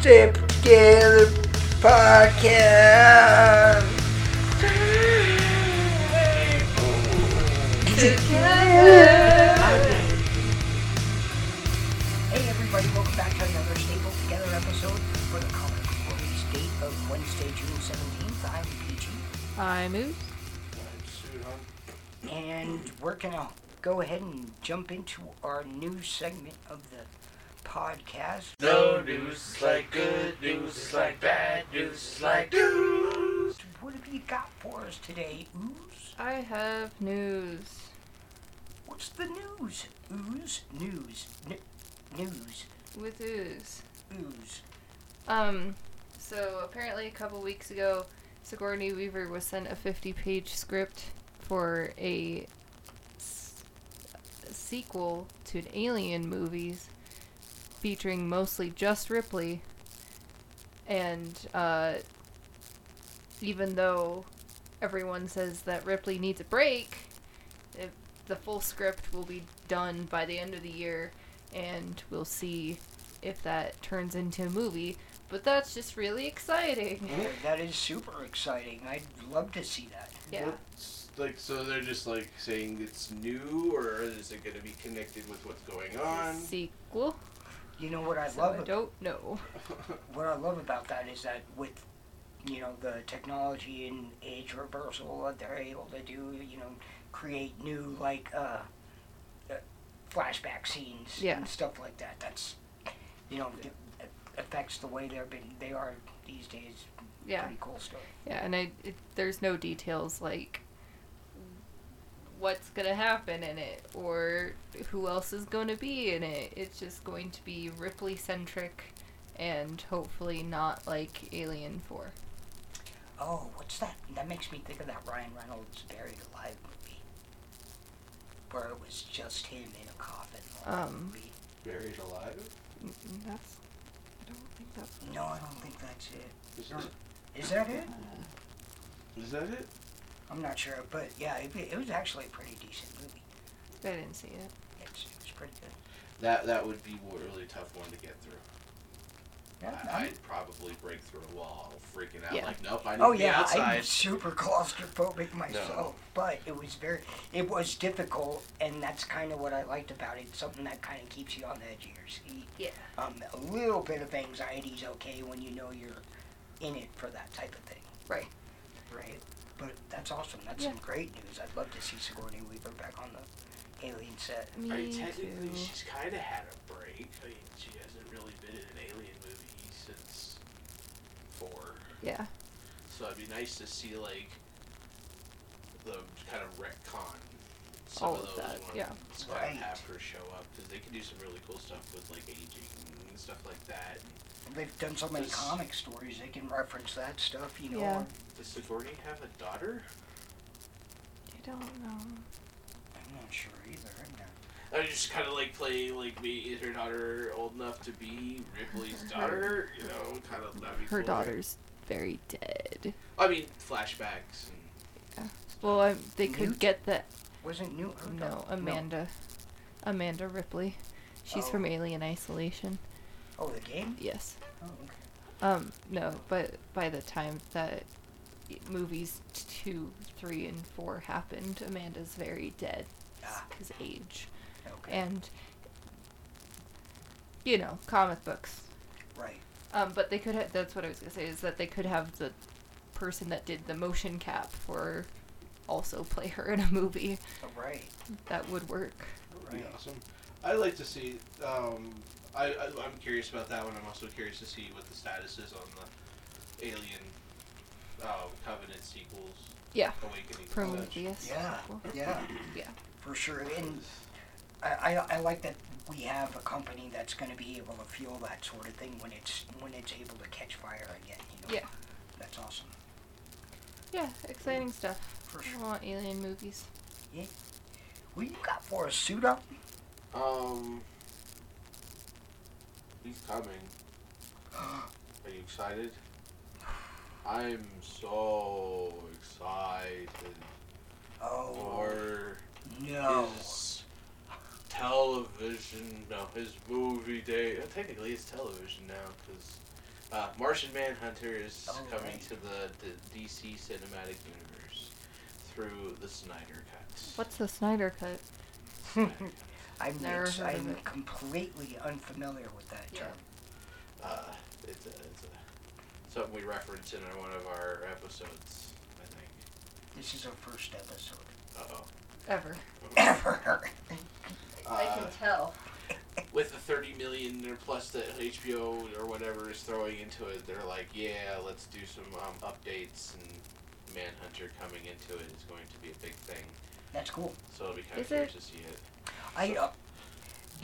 Stay Together Podcast. Hey everybody, welcome back to another Staple Together episode for the comic release date of Wednesday, June 17th. I'm PG, Hi, Moose. and we're gonna go ahead and jump into our new segment of the podcast. No news is like good news is like bad news is like news. What have you got for us today, Ooze? I have news. What's the news? Ooze? News. N- news. With ooze. Ooze. Um, so apparently a couple weeks ago, Sigourney Weaver was sent a 50-page script for a, s- a sequel to an Alien movies featuring mostly just Ripley. And uh, even though everyone says that Ripley needs a break, it, the full script will be done by the end of the year, and we'll see if that turns into a movie. But that's just really exciting. That is super exciting. I'd love to see that. Yeah. What's, like so they're just like saying it's new or is it gonna be connected with what's going on? Sequel. You know what I So love? I ab- don't know. what I love about that is that with you know the technology and age reversal that they're able to do, you know, create new like uh, uh flashback scenes Yeah. and stuff like that. That's you know it affects the way they're been they are these days. Yeah. Pretty cool stuff. Yeah, and I it, there's no details like what's gonna happen in it or who else is gonna be in it. It's just going to be Ripley centric and hopefully not like Alien Four. Oh, what's that? That makes me think of that Ryan Reynolds Buried Alive movie, where it was just him in a coffin. Um, movie. Buried alive? That's I don't think that's No, I don't think that's it. Is, Or- Is that it? is that it? I'm not sure, but yeah, it, it was actually a pretty decent movie. I didn't see it. It's, it was pretty good. That that would be a really tough one to get through. Yeah, I, I'm- I'd probably break through a wall, freaking out Yeah. like, nope, I need oh to be yeah, outside. I'm super claustrophobic myself, but it was very, it was difficult, and that's kind of what I liked about it. Something that kind of keeps you on the edge of your seat. Yeah. Um, a little bit of anxiety is okay when you know you're in it for that type of thing. Right. Right. But that's awesome. That's Yeah. some great news. I'd love to see Sigourney Weaver back on the Alien set. Me I mean, too. technically, she's kind of had a break. I mean, she hasn't really been in an alien movie since four. Yeah. So it'd be nice to see like the kind of retcon some All of of those that, ones yeah. and Right. have her show up because they can do some really cool stuff with like aging and stuff like that. They've done so many Does- comic stories. They can reference that stuff. You know. Yeah. Does Sigourney have a daughter? I don't know. I'm not sure either. I'm not. I just kind of like play like me. Is her daughter old enough to be Ripley's daughter? You know, kind of that'd be Her cool. daughter's very dead. I mean, flashbacks and Well, I, they could Newt? get the Wasn't Newt? her no daughter? Amanda, Amanda Ripley. She's Oh. from Alien Isolation. Oh, the game. Yes. Oh, okay. Um, no, but by the time that movies two, three, and four happened, Amanda's very dead Ah, because age okay. and you know comic books. right. Um, but they could. have, that's what I was gonna say is that they could have the person that did the motion cap for also play her in a movie. Oh, right. That would work. That'd be Right. awesome. I'd like to see. Um, I, I I'm curious about that one. I'm also curious to see what the status is on the Alien um, Covenant sequels. Yeah. Awakening. Prometheus. Yeah. sequel. Yeah. Yeah. For sure. And I, I, I like that we have a company that's going to be able to fuel that sort of thing when it's when it's able to catch fire again. You know. Yeah. That's awesome. Yeah. Exciting stuff. For I sure. want alien movies. What you got for us? Suit up? Um, he's coming. Are you excited? I'm so excited Oh. for no. his television, no, his movie day. uh, Technically, it's television now because Uh, Martian Manhunter is Oh, coming right. to the, the DC cinematic universe through the Snyder Cut. What's the Snyder cut? I'm, Never it's- heard of I'm it. completely unfamiliar with that Yeah. term. Uh, it's a, it's a, something we reference in one of our episodes, I think. This is our first episode Uh-oh. Ever. ever. I Uh, can tell. with the 30 million or plus that HBO or whatever is throwing into it, they're like, yeah, let's do some um, updates, and Manhunter coming into it is going to be a big thing. That's cool. So it'll be kind of Is curious to see it. I, uh,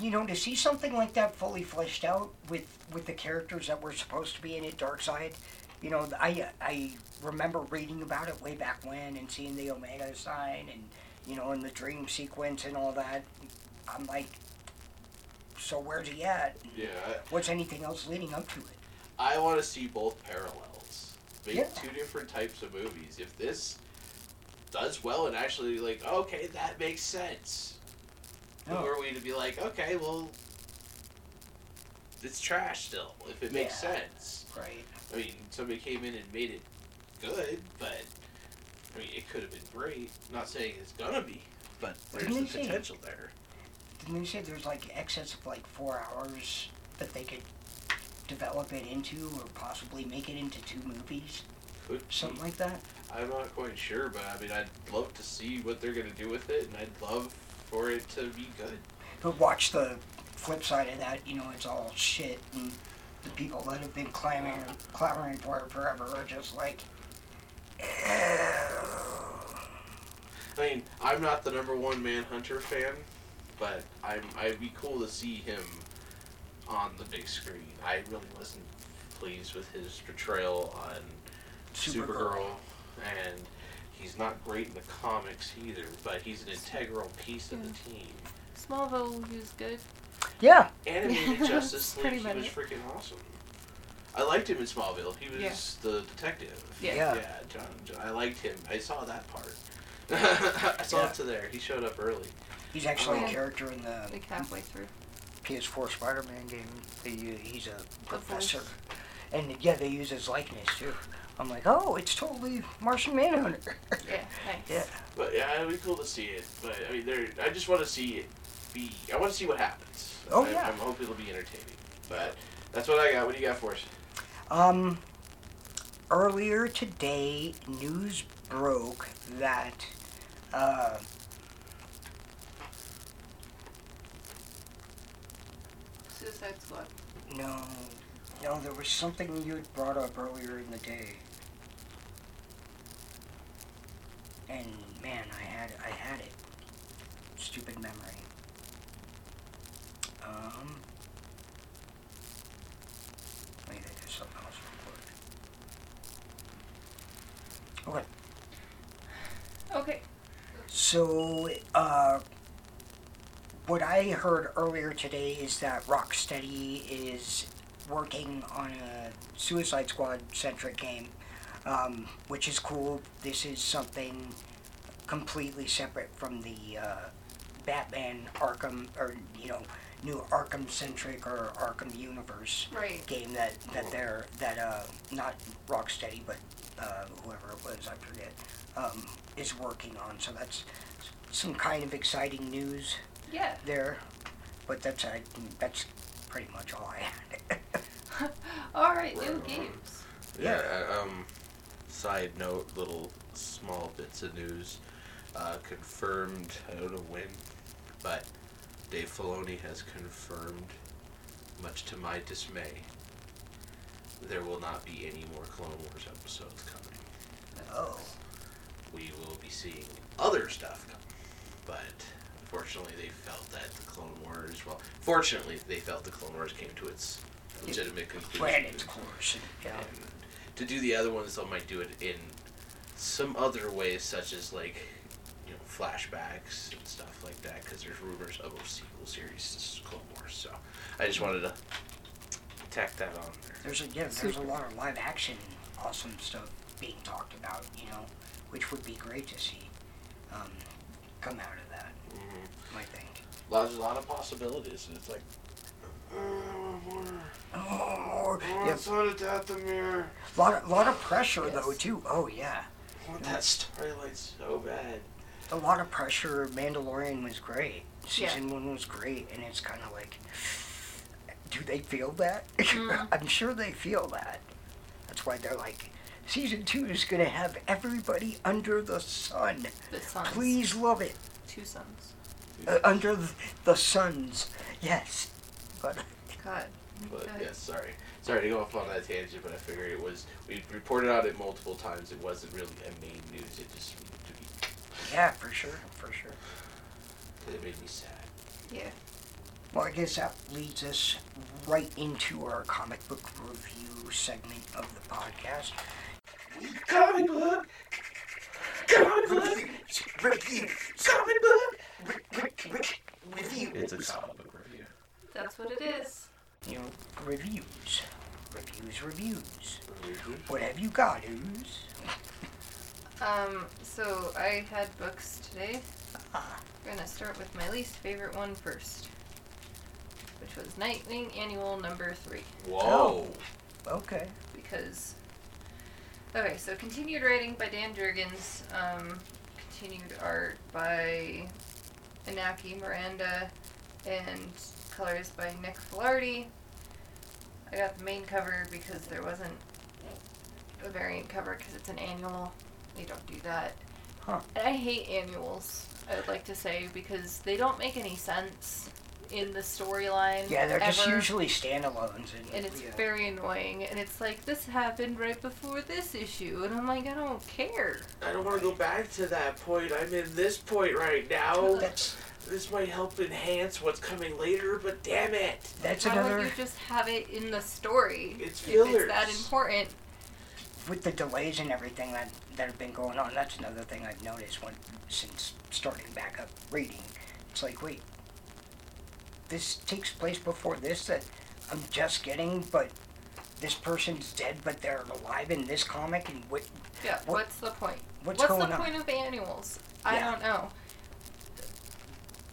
you know, to see something like that fully fleshed out with with the characters that were supposed to be in it, Darkseid. You know, I I remember reading about it way back when and seeing the Omega sign and you know, in the dream sequence and all that. I'm like, so where's he at? Yeah, What's anything else leading up to it? I, I want to see both parallels. Make Yeah. two different types of movies. If this does well and actually like, okay, that makes sense. Who Oh. are we to be like, okay, well, it's trash still. If it makes Yeah. sense. Right. I mean, somebody came in and made it good, but I mean, it could have been great. not saying it's gonna be, but there's Didn't the they say- potential there. Didn't they say there's like excess of like four hours that they could develop it into or possibly make it into two movies? Could be. Something like that? I'm not quite sure, but I mean, I'd love to see what they're gonna do with it, and I'd love for it to be good. But watch the flip side of that, you know, it's all shit and the people that have been clamoring clamoring for it forever are just like I mean, I'm not the number one Manhunter fan, but I'm I'd be cool to see him on the big screen. I really wasn't pleased with his portrayal on Supergirl. Supergirl, and he's not great in the comics either. But he's an integral piece of the team. Smallville was good. Yeah. Animated Justice League, he was freaking awesome. I liked him in Smallville. He was Yeah. the detective. Yeah. Yeah. Yeah, John, John. I liked him. I saw that part. I saw Yeah. up to there. He showed up early. He's actually Oh. a character in the Like halfway through. PS4 Spider-Man game. They, u- he's a professor. And yeah, they use his likeness too. I'm like, oh, it's totally Martian Manhunter. Yeah, nice. yeah. But yeah, it'd be cool to see it. But I mean, there. I just want to see it be. I want to see what happens. Oh, I, yeah. I'm hoping it'll be entertaining. But that's what I got. What do you got for us? Um, earlier today, news broke that uh, Suicide Squad. no, no, there was something you had brought up earlier in the day, and man, I had I had it. Stupid memory. Um, let me think something else real quick. Okay. Okay. So, uh, what I heard earlier today is that Rocksteady is working on a Suicide Squad centric game, um, which is cool. This is something completely separate from the uh, Batman Arkham, or, you know, new Arkham centric or Arkham universe Right. game that, that they're, that, uh, not Rocksteady, but uh, whoever it was, I forget, um, is working on. So that's some kind of exciting news Yeah. there. But that's uh, that's pretty much all I had. All right, new games. Yeah. uh, um. Side note, little small bits of news. Uh, confirmed. I don't know when, but Dave Filoni has confirmed, much to my dismay, there will not be any more Clone Wars episodes coming. oh, We will be seeing other stuff come, but unfortunately, they felt that the Clone Wars. Well, fortunately, they felt the Clone Wars came to its legitimate conclusion. its course. Yeah. And to do the other ones, they might do it in some other ways, such as like you know flashbacks and stuff like that, because there's rumors of a sequel series to Clone Wars. So I just wanted to tack that on there. There's a yeah, there's a lot of live action awesome stuff being talked about. You know, which would be great to see um, come out of that. Mm-hmm. I think. Well, There's a lot of possibilities, and it's like. Uh, more. Oh, yeah, What's on it, Dathomir? lot, lot of pressure though too. Oh yeah, I want that storyline so bad. a lot of pressure. Mandalorian was great. Yeah. Season one was great, and it's kind of like, do they feel that? Mhm. I'm sure they feel that. That's why they're like, season two is gonna have everybody under the sun. The sons. Please love it. Two suns. Uh, under the, the suns. Yes. But God. But God. yes, sorry, sorry to go off on that tangent, but I figured it was we reported on it multiple times. It wasn't really a main news. It just needed to be. yeah, for sure, for sure. It made me sad. Yeah. Well, I guess that leads us right into our comic book review segment of the podcast. Comic book. Comic book. Review. Comic book. Review. It's a comic book review. That's what it is. You know, reviews. Reviews, reviews. Review. What have you got, Ooze? Um, so I had books today. Ah, We're gonna start with my least favorite one first, which was Nightwing Annual number three. Whoa. okay. Because, okay, so continued writing by Dan Jurgens, um, continued art by Inaki Miranda, and colors by Nick Filardi. I got the main cover because there wasn't a variant cover because it's an annual. They don't do that. Huh. And I hate annuals, I would like to say, because they don't make any sense in the storyline. Yeah, they're just usually standalones. And, and it's yeah. very annoying. And it's like this happened right before this issue, and I'm like, I don't care. I don't want to go back to that point. I'm in this point right now. That's This might help enhance what's coming later, but damn it. that's Why another don't you just have it in the story? It's if it's that important. with the delays and everything that that have been going on. That's another thing I've noticed when since starting back up reading. It's like, wait, this takes place before this that I'm just getting, but this person's dead, but they're alive in this comic, and what Yeah. What- what's the point? what's, What's going the on? point of annuals? I Yeah. don't know.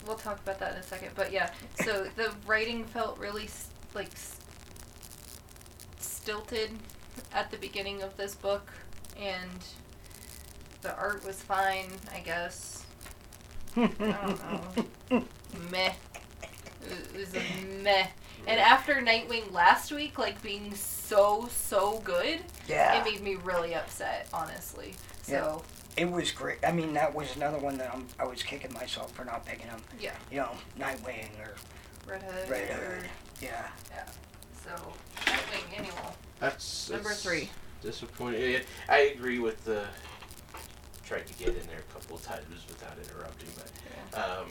We'll talk about that in a second, but yeah. So the writing felt really like stilted at the beginning of this book, and the art was fine, I guess. I don't know. meh. It was a meh. And after Nightwing last week, like being so so good, yeah, it made me really upset, honestly. So it was great. I mean, that was another one that I'm, I was kicking myself for not picking up. Yeah. You know, Nightwing or Red Hood. Red or- Hood. Yeah. So Nightwing annual That's, number that's three. Disappointing. I agree with the. Tried to get in there a couple of times without interrupting, but um,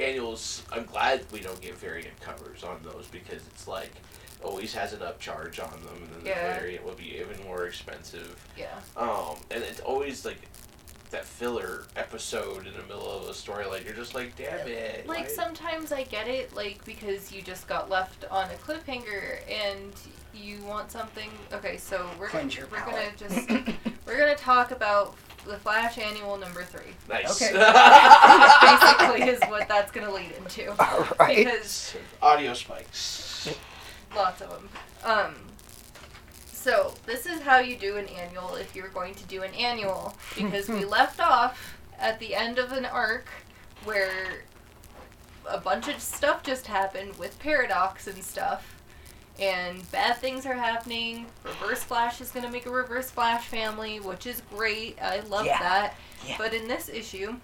annuals. I'm glad we don't get variant covers on those because it's like always has an upcharge on them, and then Yeah. the variant will be even more expensive. Yeah. Um, and it's always like that filler episode in the middle of a storyline. You're just like, damn it. Like why- sometimes I get it, like because you just got left on a cliffhanger and you want something. Okay, so we're Cleanse your we're gonna just we're gonna talk about the Flash annual number three. Nice. Okay. Basically, is what that's gonna lead into All right. because Audio spikes. Lots of them. Um, so this is how you do an annual if you're going to do an annual because we left off at the end of an arc where a bunch of stuff just happened with paradox and stuff. And bad things are happening. Reverse Flash is going to make a Reverse Flash family, which is great. I love Yeah. that. Yeah. But in this issue,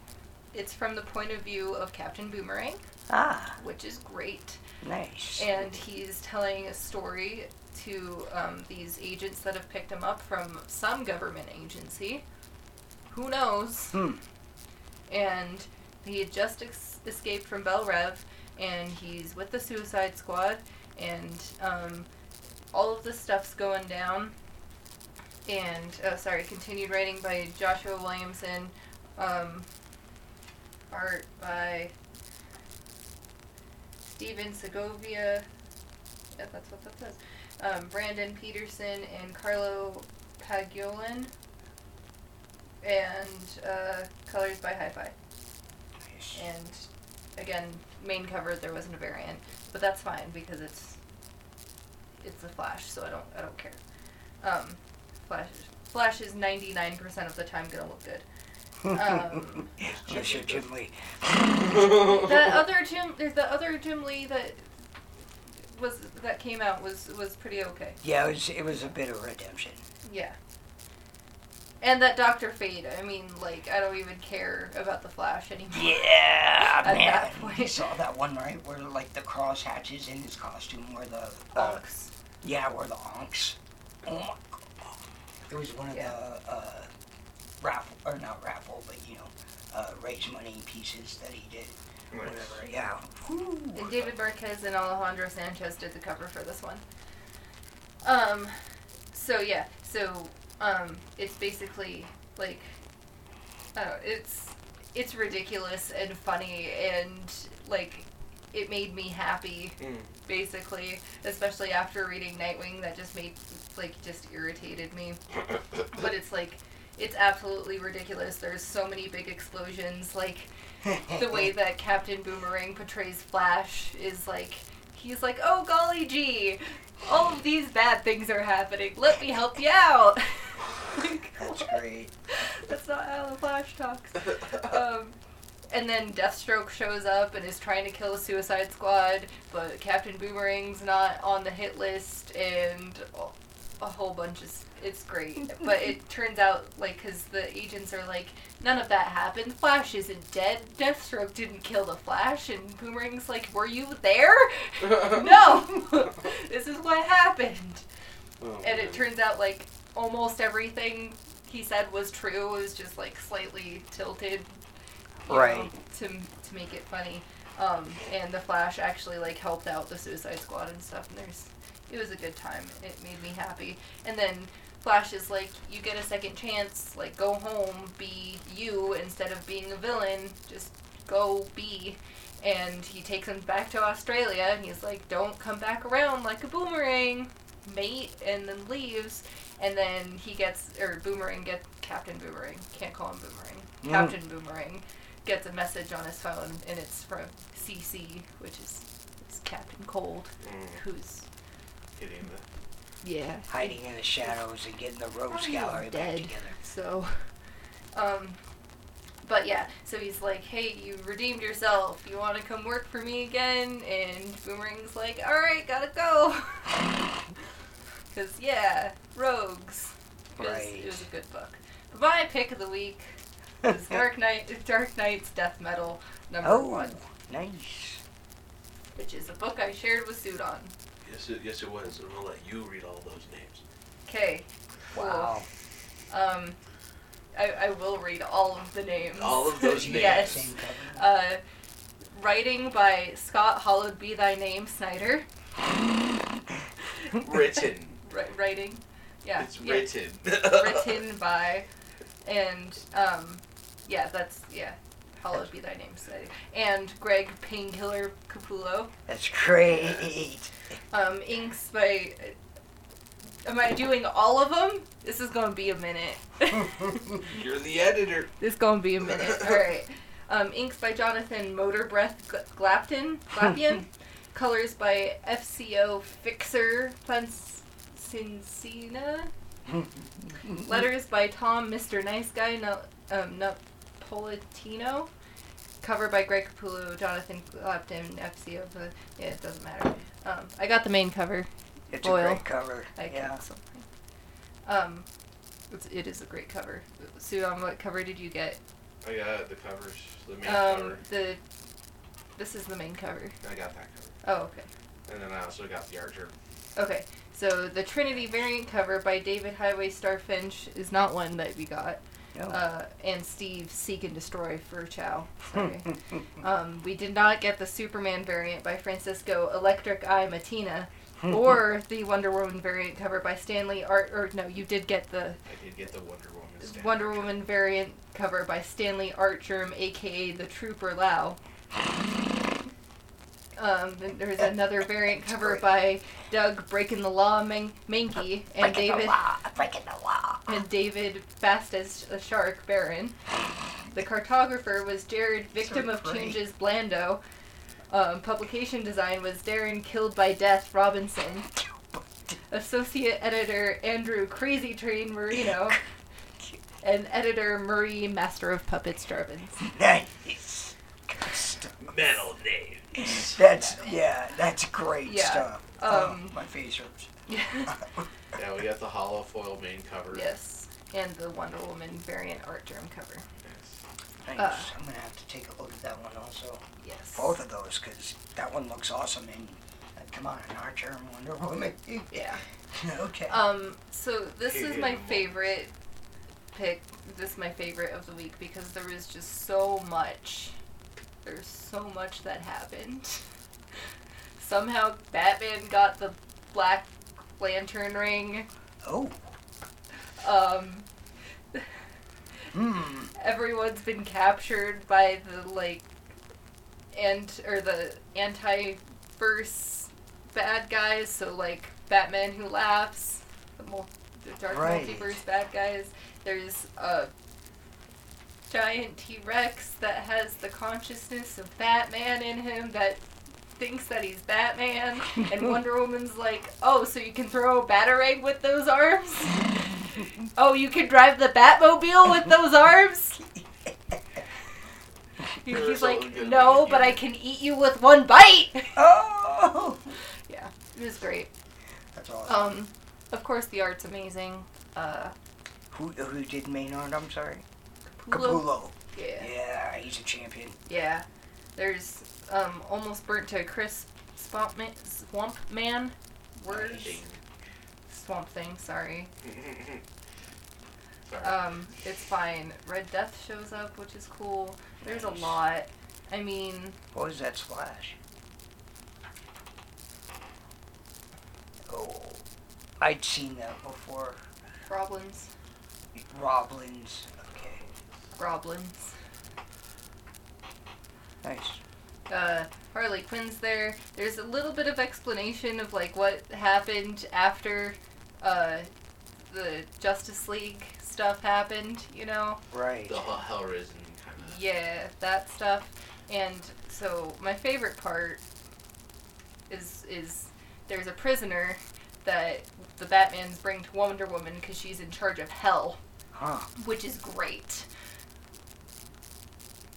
it's from the point of view of Captain Boomerang, Ah, which is great nice. and he's telling a story to um, these agents that have picked him up from some government agency. Who knows? Hmm. And he had just ex- escaped from Belle Reve, and he's with the Suicide Squad, and um, all of this stuff's going down. And oh, sorry, continued writing by Joshua Williamson, um, art by Stephen Segovia. Yeah, that's what that says. Um, Brandon Peterson and Carlo Pagulayan. And uh, colors by Hi-Fi. nice. And again, main cover there wasn't a variant, but that's fine because it's it's a Flash, so I don't I don't care. Um, Flash Flash is ninety nine percent of the time gonna look good. Um, Jim Lee. the other Jim, the other Jim Lee that was that came out was was pretty okay. Yeah, it was, it was a bit of redemption. Yeah. And that Doctor Fate, I mean, like, I don't even care about the Flash anymore. Yeah, At man. that point. You saw that one, right? Where, like, the cross hatches in his costume were the... Uh, Onks. yeah, were the onks. Oh, my God. It was one of Yeah. the, uh, raffle, or not raffle, but, you know, uh, raise money pieces that he did. Whatever, yeah. Whew. And David Marquez and Alejandro Sanchez did the cover for this one. Um, so yeah, so um, it's basically like, I don't know, it's it's ridiculous and funny and like it made me happy Mm. basically, especially after reading Nightwing. That just made like just irritated me. But it's like it's absolutely ridiculous. There's so many big explosions. Like the way that Captain Boomerang portrays Flash is like he's like, "Oh golly gee, all of these bad things are happening. Let me help you out." Like, That's what? great. That's not how the Flash talks. Um, and then Deathstroke shows up and is trying to kill Suicide Squad, but Captain Boomerang's not on the hit list, and a whole bunch of. It's great, but it turns out like because the agents are like, none of that happened. Flash isn't dead. Deathstroke didn't kill the Flash, and Boomerang's like, were you there? no, this is what happened. Oh, And it turns out like almost everything he said was true. It was just like slightly tilted, Right. know, to to make it funny. Um, and the Flash actually like helped out the Suicide Squad and stuff. And there's, it was a good time. It made me happy. And then Flash is like, you get a second chance. Like go home, be you instead of being a villain. Just go be. And he takes him back to Australia, and he's like, "Don't come back around like a boomerang." mate and then leaves and then he gets or boomerang gets captain boomerang can't call him boomerang Mm. captain boomerang gets a message on his phone and it's from cc which is, captain cold Mm. who's Hitting the. Yeah Hiding in the shadows and getting the Rogues He's Gallery back dead. together. so um but yeah so he's like hey you redeemed yourself you want to come work for me again and boomerang's like all right gotta go because yeah rogues it was, Right. it was a good book but my pick of the week is dark knight dark nights death metal number Oh, one nice. which is a book i shared with sudan Yes, it, yes, it was. I'm gonna let you read all those names. okay Wow. um I, I will read all of the names All of those names. yes Uh, writing by Scott Hallowed Be Thy Name Snyder. Written. Ri- writing, yeah, It's yeah. written. written by, and um, yeah, that's yeah. Hallowed be thy name, Snyder. And Greg Painkiller Capullo. That's great. Um, inks by. Am I doing all of them? This is gonna be a minute. You're the editor. This is gonna be a minute. All right. Um, inks by Jonathan Motor Breath Gl- Glapton. Glapion. Colors by FCO Fixer Plancincina. Letters by Tom Mr. Nice Guy no, um, Napolitano. Cover by Greg Capullo, Jonathan Glapton, FCO. Yeah, it doesn't matter. Um, I got the main cover. It's Foil. a great cover. I yeah. Um, it's, it is a great cover. Sue, um, what cover did you get? I got the covers. The main Um, cover. the this is the main cover. I got that cover. Oh, okay. And then I also got the Archer. Okay. So the Trinity variant cover by David Highway Star Finch is not one that we got. No. Uh, and Steve Seek and Destroy Firchow. Sorry. um, we did not get the Superman variant by Francisco Electric Eye Mattina, or the Wonder Woman variant cover by Stanley Art. Or no, you did get the I did get the Wonder Woman. standard Wonder cover. Woman variant cover by Stanley Artgerm, aka the Trooper Lau. Um, then there's another variant cover by Doug Breaking the Law Man- Mahnke and breaking David the law. Breaking the law. and David Fast as a Shark Baron. The cartographer was Jared Victim of great. Changes Blando. Um, publication design was Darren Killed by Death Robinson. associate editor Andrew Crazy Train Marino, and editor Marie Master of Puppets Javins. Nice. Good stuff. Metal names. That's yeah, that's great Yeah, stuff. Oh, um, my face hurts. Yeah, we got the hollow foil main cover. yes, and the Wonder Woman variant Artgerm cover. Yes. Nice. Uh. I'm gonna have to take a look at that one also. Yes. Both of those, because that one looks awesome. And uh, come on, an Archer and Wonder Woman. Yeah. okay. Um. So this is my Yeah. favorite pick. This is my favorite of the week because there was just so much. There's so much that happened. Somehow Batman got the Black Lantern ring. oh. Um. Hmm. everyone's been captured by the like and or the anti-verse bad guys so like batman who laughs the, mul- the dark Right. multiverse bad guys there's a giant t-rex that has the consciousness of batman in him that thinks that he's batman and wonder woman's like oh so you can throw a batarang with those arms Oh, you can drive the Batmobile with those arms? There's He's only like, no, but I can eat you with one bite. Oh. yeah, it was great. That's awesome. Um, of course the art's amazing. Uh, who who did Maynard? I'm sorry. Capullo. Capullo. Yeah, Yeah, he's a champion. yeah. There's um almost burnt to a crisp swamp man, swamp man. Swamp thing. Sorry. Sorry. Um, it's fine. Red Death shows up, which is cool. There's a lot. I mean, What was that splash? Oh, I'd seen that before. goblins, Roblins. Okay, goblins. nice. uh, Harley Quinn's there. There's a little bit of explanation of like what happened after uh, the Justice League stuff happened. You know, Right. the Hell- Hellraisin kind of. yeah, that stuff. And so my favorite part is is there's a prisoner that the Batman's bring to Wonder Woman because she's in charge of Hell. Huh. which is great.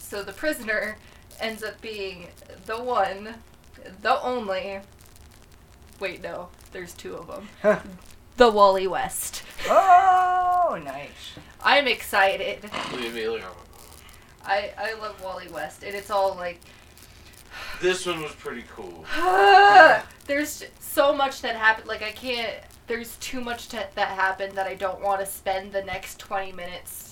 So the prisoner ends up being the one, the only. Wait, no, there's two of them. The Wally West. oh, nice. I'm excited. Leave me alone. I I love Wally West, and it's all like. This one was pretty cool. there's so much that happened. Like I can't. There's too much to, that happened that I don't want to spend the next 20 minutes.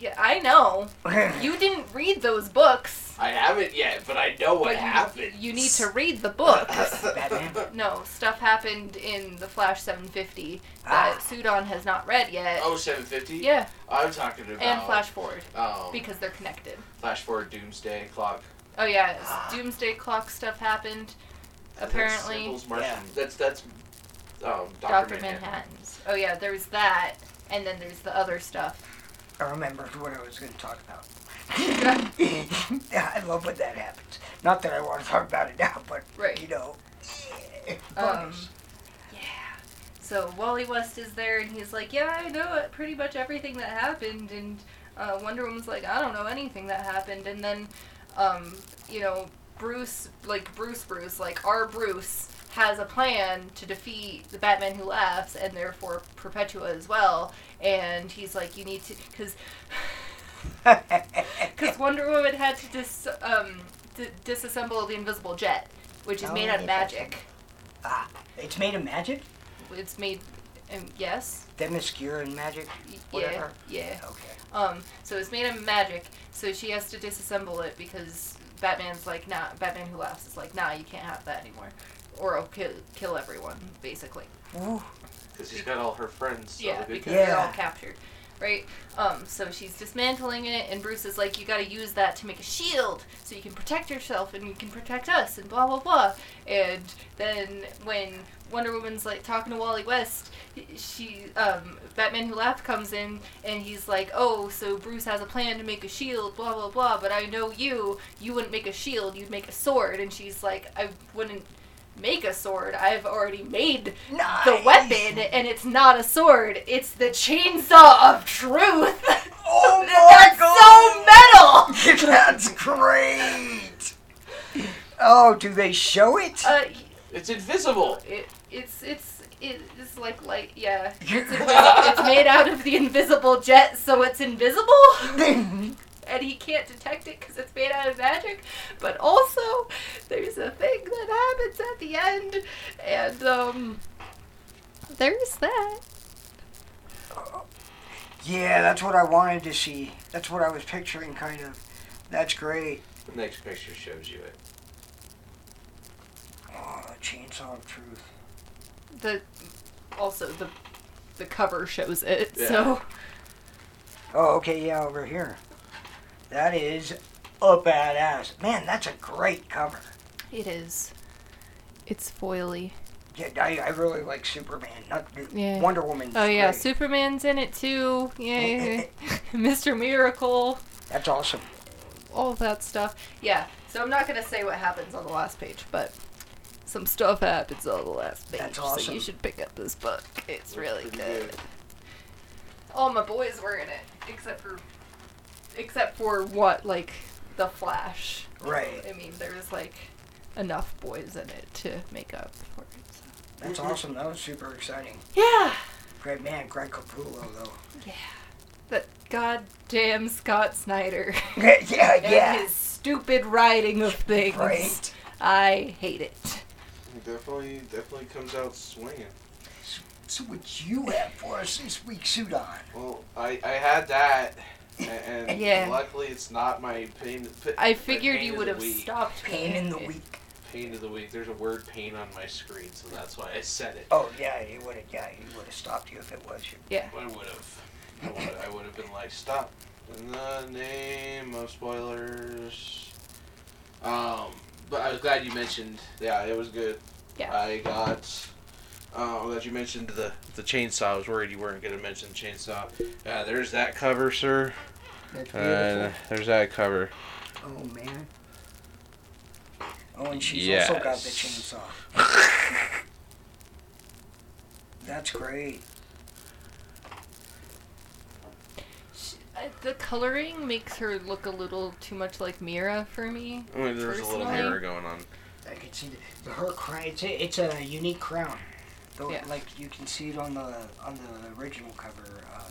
Yeah, I know. You didn't read those books. I haven't yet, but I know what but happened. you need to read the books. Batman? no, stuff happened in the Flash 750 that Ah. Sudon has not read yet. Oh, 750? Yeah, I'm talking about. and Flash Forward Um, because they're connected. Flash Forward Doomsday Clock. Oh yeah, Ah. Doomsday Clock stuff happened. That's Apparently, Symbols Martian. Yeah. That's that's um, Doctor Doctor Manhattan. Manhattan's. Oh yeah, there's that, and then there's the other stuff. I remembered what I was going to talk about. I love when that happens. Not that I want to talk about it now, but Right. you know. Um. Yeah. So Wally West is there, and he's like, "Yeah, I know it- pretty much everything that happened." And uh, Wonder Woman's like, "I don't know anything that happened." And then, um, you know, Bruce, like Bruce, Bruce, like our Bruce, has a plan to defeat the Batman Who Laughs, and therefore Perpetua as well. And he's like, "You need to," because because Wonder Woman had to dis um d- disassemble the invisible jet, which is Oh, made out of yeah. magic. ah, it's made of magic? It's made, um, yes, Themyscira and magic? y- yeah, Whatever. yeah. Okay. Um, so it's made of magic. So she has to disassemble it because Batman's like, nah. Batman Who Laughs is like, nah, you can't have that anymore, or I'll kill kill everyone, basically. Ooh. Because she's got all her friends. Yeah, the because guys. they're all captured, right? Um, so she's dismantling it, and Bruce is like, "You got to use that to make a shield, so you can protect yourself and you can protect us, and blah blah blah." And then when Wonder Woman's like talking to Wally West, she, um, Batman Who Laughed comes in, and he's like, "Oh, so Bruce has a plan to make a shield, blah blah blah, but I know you, you wouldn't make a shield, you'd make a sword." And she's like, "I wouldn't." Make a sword. I've already made Nice. the weapon, and it's not a sword. It's the chainsaw of truth. Oh my That's god! so metal. That's great. Oh, do they show it? Uh, It's invisible. it, it's it's it's like like yeah. It's, it's made out of the invisible jet, so it's invisible, and he can't detect it because it's made out of magic. But also, there's a thing that happens at the end, and um, there's that. yeah, that's what I wanted to see. That's what I was picturing, kind of. That's great. The next picture shows you it. Oh, chainsaw of truth. The also the the cover shows it. Yeah. So Oh, okay, yeah, over here. That is a badass. Man, that's a great cover. it is. It's foily. Yeah, I, I really like Superman. Not Yeah. Wonder Woman. Oh yeah, Superman's in it too. Yay. Mr. Miracle. That's awesome. all that stuff. Yeah, so I'm not gonna say what happens on the last page, but some stuff happens on the last page. That's So you should pick up this book. It's really good. good. All my boys were in it, except for, except for what like the Flash. Right. I mean, there was like enough boys in it to make up for it. So. That's mm-hmm. awesome. That was super exciting. Yeah. Great man, Greg Capullo, though. Yeah. That goddamn Scott Snyder. Yeah, yeah, and yeah. his stupid writing of things. Right. I hate it. He Definitely, definitely comes out swinging. So what you have for us this week, Sudan? Well, I, I had that, and, and Yeah. luckily it's not my pain. p- I my figured pain you would have week. stopped Pain in the week. Pain of the week. There's a word pain on my screen, so that's why I said it. Oh yeah, he would have. Yeah, he would have stopped you if it was you. Yeah. I would have. I would have been like, stop. In the name of spoilers. Um, but I was glad you mentioned. Yeah, it was good. Yeah. I got. Uh, I'm you mentioned the the chainsaw. I was worried you weren't going to mention the chainsaw. Uh, there's that cover, sir. That's Uh, there's that cover. Oh man. Oh, and she's also got the chainsaw. That's great. The coloring makes her look a little too much like Mera for me. I mean, there's a little Personally- mirror going on. I can see the, her crown. It's a, it's a unique crown. Though, Yeah. like you can see it on the on the original cover. Uh,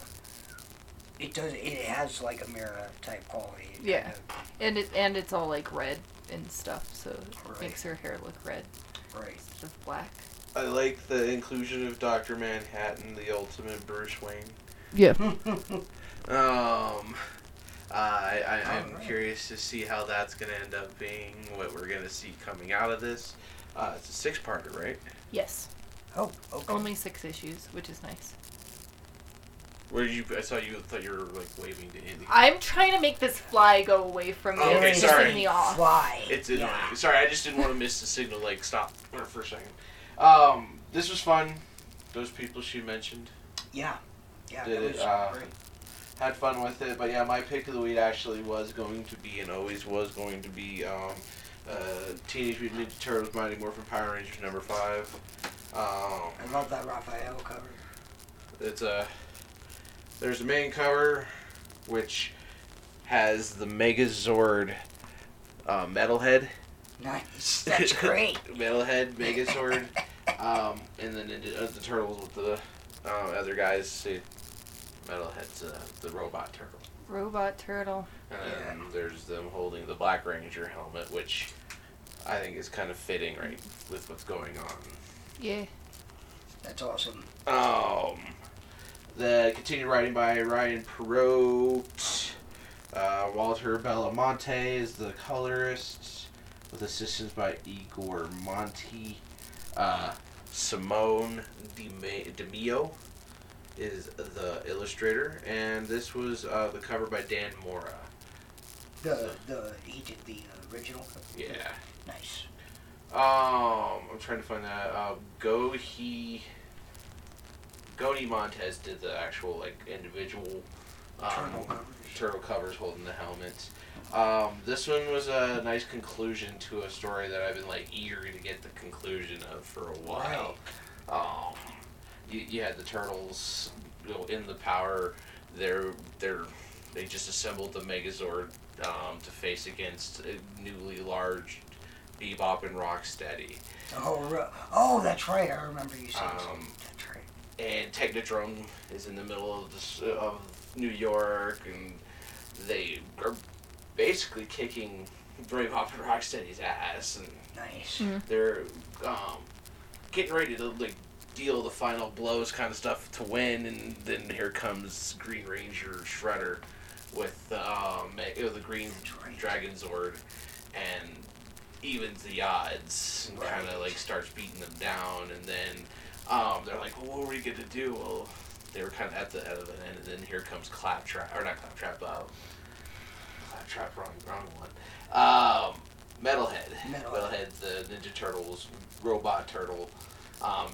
it does. It has like a mirror type quality. Yeah. kind And it and it's all like red and stuff, so it Right. makes her hair look red of- right. instead of black. I like the inclusion of Doctor Manhattan, the ultimate Bruce Wayne. Yeah. Um, I, I I'm Alright. curious to see how that's gonna end up being. What we're gonna see coming out of this. Uh, it's a six-parter, right? Yes. Oh, okay. Only six issues, which is nice. Where did you? I saw you. Thought you were like waving to Andy. I'm trying to make this fly go away from me. Oh, okay, it's sorry. pissing me off. Fly. It's annoying. Yeah. Sorry, I just didn't want to miss the signal. Like stop for for a second. Um, this was fun. Those people she mentioned Yeah. Yeah. Did that it, was uh, great. had fun with it. But yeah, my pick of the week actually was going to be and always was going to be um, uh, Teenage Mutant Ninja Turtles: Mighty Morphin Power Rangers number five. Um, I love that Raphael cover. It's a there's a main cover which has the Megazord uh, Metalhead. Nice. That's great. Metalhead Megazord, um, and then it, uh, the turtles with the uh, other guys. See, Metalhead's uh, the robot turtle, Robot turtle. and then there's them holding the Black Ranger helmet, which I think is kind of fitting right with what's going on. Yeah. That's awesome. Um, the continued writing by Ryan Parrott. Uh, Walter Baiamonte is the colorist, with assistance by Igor Monti. Uh, Simone Dime- Di Meo is the illustrator, and this was uh, the cover by Dan Mora. The the he did the original. Yeah. Nice. Um, I'm trying to find that. Uh, Gohi. Goni Montes did the actual like individual um, Turtle covers. turtle covers holding the helmets. Um, this one was a nice conclusion to a story that I've been like eager to get the conclusion of for a while. Um, you, you had the turtles, you know, in the power. They're they're they just assembled the Megazord um, to face against a newly large Bebop and Rocksteady. Oh, oh, that's right. I remember you saying Um, something. That's right. and Technodrome is in the middle of this of New York, and they are basically kicking Bebop and Rocksteady's ass, and Nice. Mm. they're um, getting ready to like deal the final blows, kind of stuff to win, and then here comes Green Ranger Shredder with um, you know, the Green That's right. Dragon Zord, and evens the odds, and kind of like starts beating them down, and then um, they're like, well, what are we gonna do? Well, they were kind of at the end of it, and then here comes Claptrap, or not Claptrap, uh, Claptrap, wrong, wrong one. Um, Metalhead. Metalhead. Metalhead, the Ninja Turtles robot turtle, um,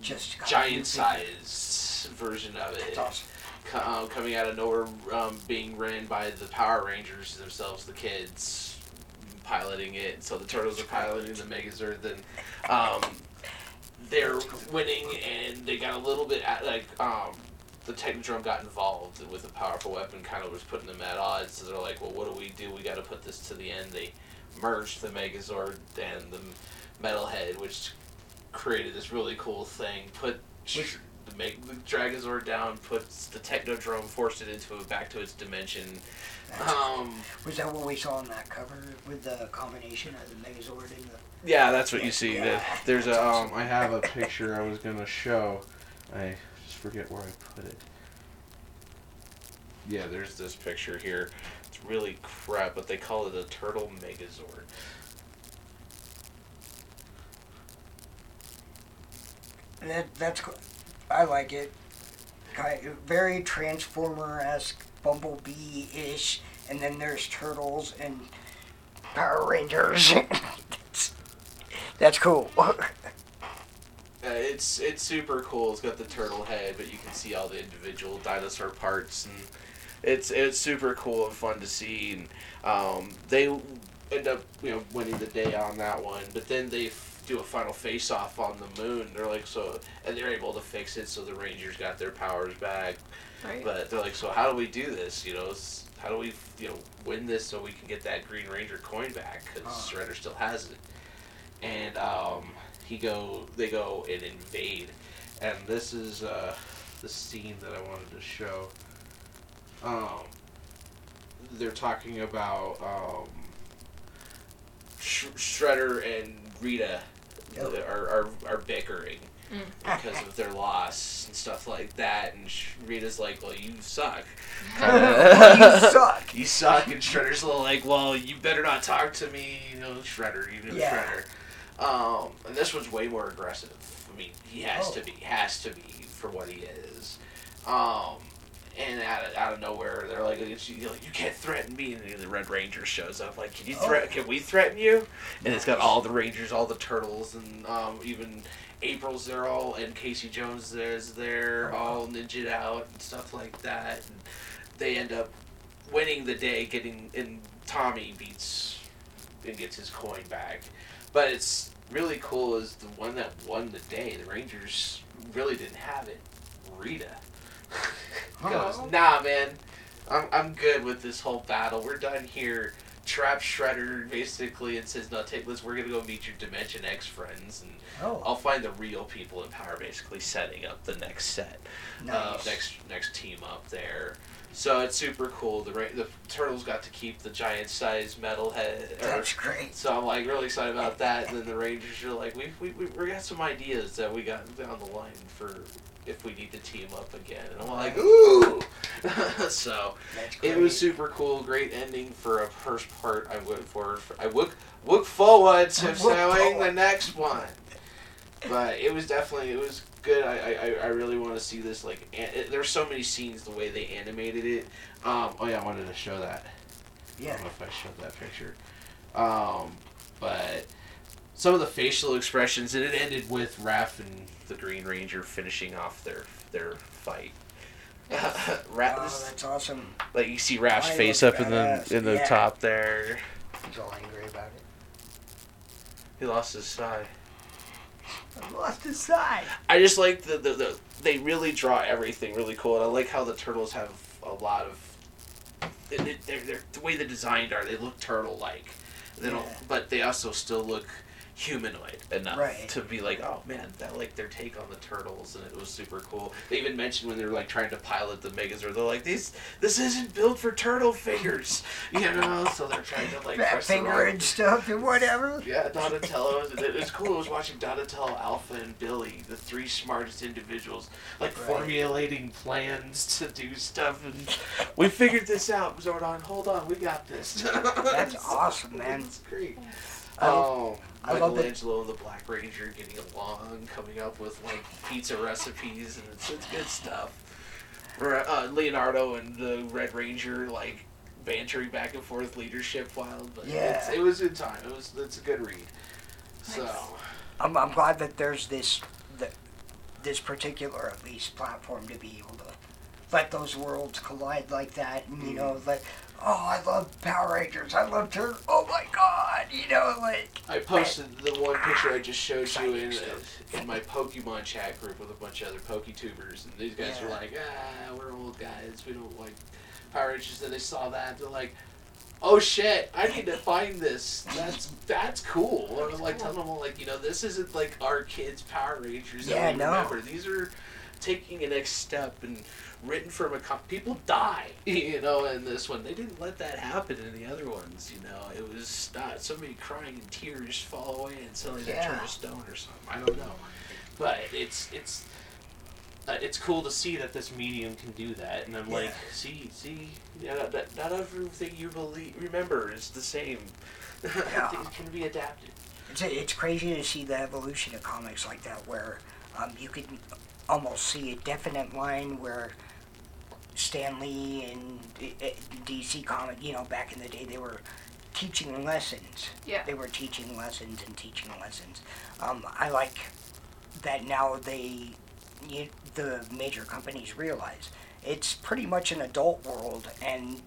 Just giant you size version of it awesome. co- um, coming out of nowhere, um, being ran by the Power Rangers themselves, the kids piloting it. So the turtles are piloting the Megazord. Then um, they're winning, and they got a little bit at, like um, the Technodrome got involved with a powerful weapon, kind of was putting them at odds. So they're like, well, what do we do? We got to put this to the end. They merged the Megazord and the Metalhead, which created this really cool thing. Put Which- the make the Dragonzord down, puts the Technodrome, forced it into it back to its dimension. Um, was that what we saw on that cover with the combination of the Megazord and the? yeah, that's what you see. Yeah, There- There's a um. I have a picture I was gonna show. I just forget where I put it. Yeah, there's this picture here. It's really crap, but they call it a turtle Megazord. That that's co- I like it. Very Transformer esque, Bumblebee ish, and then there's turtles and Power Rangers. that's, that's cool. Uh, it's it's super cool. It's got the turtle head, but you can see all the individual dinosaur parts, and it's it's super cool and fun to see. And um, they end up you know winning the day on that one, but then they do a final face off on the moon. They're like so, and they're able to fix it, so the Rangers got their powers back. Right. But they're like, so how do we do this? You know, how do we you know win this so we can get that Green Ranger coin back? Because Ah. Shredder still has it. And um, he go, they go and invade, and this is uh, the scene that I wanted to show. Um, they're talking about um, Sh- Shredder and Rita Yep. Are, are are bickering Mm. because of their loss and stuff like that. And Sh- Rita's like, "Well, you suck. you suck. You suck." And Shredder's a little like, "Well, you better not talk to me, you know, Shredder. You know, Yeah. Shredder." Um, and this one's way more aggressive. I mean, he has Oh. to be. Has to be for what he is. Um, and out of, out of nowhere, they're like, you, know, "You can't threaten me." And the Red Ranger shows up. Like, "Can you Oh. threat? Can we threaten you?" And it's got all the Rangers, all the Turtles, and um, even April's there all, and Casey Jones there's there, Oh, all ninja'd out and stuff like that. And they end up winning the day, getting and Tommy beats and gets his coin back. But it's really cool is the one that won the day. The Rangers really didn't have it. Rita goes, nah, man, I'm I'm good with this whole battle. We're done here. Trap Shredder basically and says, no, take this. We're gonna go meet your Dimension X friends, and Oh, I'll find the real people in power. Basically, setting up the next set uh, next next team up there. So it's super cool. The ra- the turtles got to keep the giant sized metal head. or- That's great. so I'm like really excited about that. And then the Rangers are like, we we we, we got some ideas that we got down the line for if we need to team up again. And I'm like, ooh. so it was super cool. Great ending for a first part. I look forward. For, I look look forward to showing the next one. But it was definitely it was good. I I, I really want to see this. Like an, it, there's so many scenes the way they animated it. Um. Oh yeah, I wanted to show that. I Yeah. don't know if I showed that picture. Um. But some of the facial expressions, and it ended with Raph and the Green Ranger finishing off their their fight. Rat, Oh, that's awesome. like you see Raph's I face up in badass, the in the yeah. top there. He's all angry about it. He lost his side. I lost his side. I just like the, the, the they really draw everything really cool, and I like how the turtles have a lot of. They, they, they're, they're, the way they're designed are they look turtle like, they don't, but they also still look humanoid enough Right. to be like, oh man, that like their take on the turtles, and it was super cool. They even mentioned when they were like trying to pilot the Megazord, they're like, this this isn't built for turtle fingers, you know, so they're trying to like Fat press the finger wrong- and stuff and whatever. yeah, Donatello. It it was cool. I was watching Donatello, Alpha, and Billy, the three smartest individuals, like Right. formulating plans to do stuff. And we figured this out, Zordon. Hold on, we got this. That's awesome, man. It's great. I- oh, I love that- Michelangelo and the Black Ranger getting along, coming up with like pizza recipes, and it's, it's good stuff. Uh, Leonardo and the Red Ranger like bantering back and forth leadership while, but Yeah. it's, it was good time. It was it's a good read. So I'm, I'm glad that there's this the, this particular at least platform to be able to let those worlds collide like that and you know like oh I love Power Rangers I love Turtle oh my god you know like I posted the one picture I just showed you in uh, in my Pokemon chat group with a bunch of other PokeTubers, and these guys were like, ah, we're old guys, we don't like Power Rangers. And they saw that, they're like, oh shit, I need to find this. That's that's cool. Or I'm like telling them like, you know, this isn't like our kids Power Rangers that Yeah, we no. remember. These are taking a next step and written from a com- people die you know in this one. They didn't let that happen in the other ones you know. It was not somebody crying and tears fall away and suddenly they turn Yeah. to stone or something. I don't know. But it's it's uh, it's cool to see that this medium can do that. And i'm like see see yeah, not, not- everything you believe remember is the same. Yeah. things can be adapted. It's it's crazy to see the evolution of comics like that where um, you could almost see a definite line where Stan Lee and uh, DC comic you know back in the day they were teaching lessons Yeah. they were teaching lessons and teaching lessons. Um, I like that now they, you, the major companies realize it's pretty much an adult world, and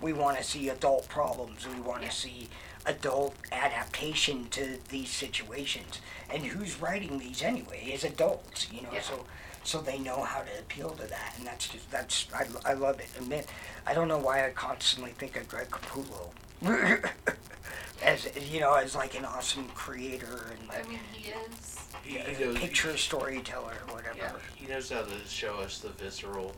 we want to see adult problems. We want to Yeah. see adult adaptation to these situations. And who's writing these anyway? Is adults, you know. Yeah. So, so they know how to appeal to that, and that's just that's I, I love it. I mean, I don't know why I constantly think of Greg Capullo. as you know, as like an awesome creator and I mean, he is. he, a he knows, picture storyteller or whatever. Yeah. he knows how to show us the visceral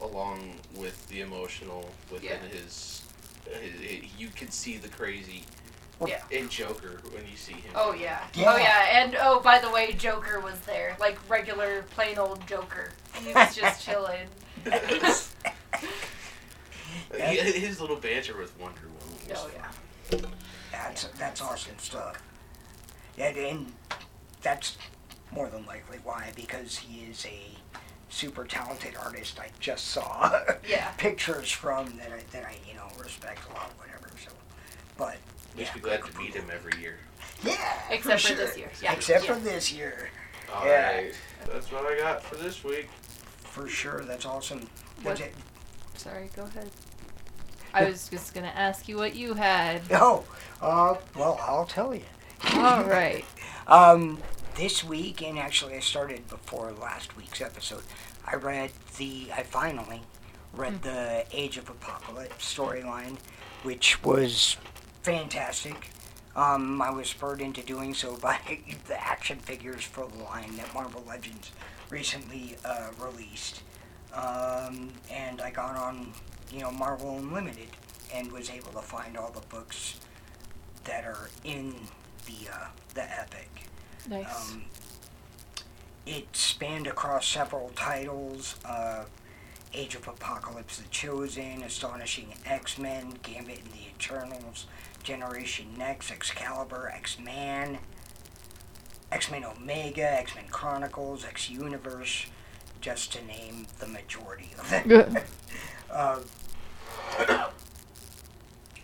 along with the emotional within Yeah. his, his, you can see the crazy Yeah. in joker when you see him Oh yeah. Oh, yeah. Oh yeah. And oh, by the way, Joker was there, like regular plain old Joker. He was just chilling. He- his little banter with wonder woman was Oh yeah. fun. That's that's awesome stuff. Yeah, and that's more than likely why because he is a super talented artist. I just saw Yeah. pictures from that I that I you know respect a lot, whatever. So, but Makes yeah, me glad Greg to meet him every year Yeah, Except for sure. this year. Yeah. Except Yeah. for this year, All Yeah. right, that's what I got for this week for sure. That's awesome. What- it. Sorry. Go ahead. I was just gonna ask you what you had. Oh, uh, well, I'll tell you. All right. Um, this week, and actually I started before last week's episode, I read the, I finally read the Age of Apocalypse storyline, which was fantastic. Um, I was spurred into doing so by the action figures for the line that Marvel Legends recently uh, released. Um, and I got on, you know, Marvel Unlimited and was able to find all the books that are in the uh, the epic. Nice. Um, it spanned across several titles uh, Age of Apocalypse The Chosen, Astonishing X Men, Gambit and the Eternals, Generation Next, Excalibur, X Man, X Men Omega, X Men Chronicles, X Universe, just to name the majority of them. Uh,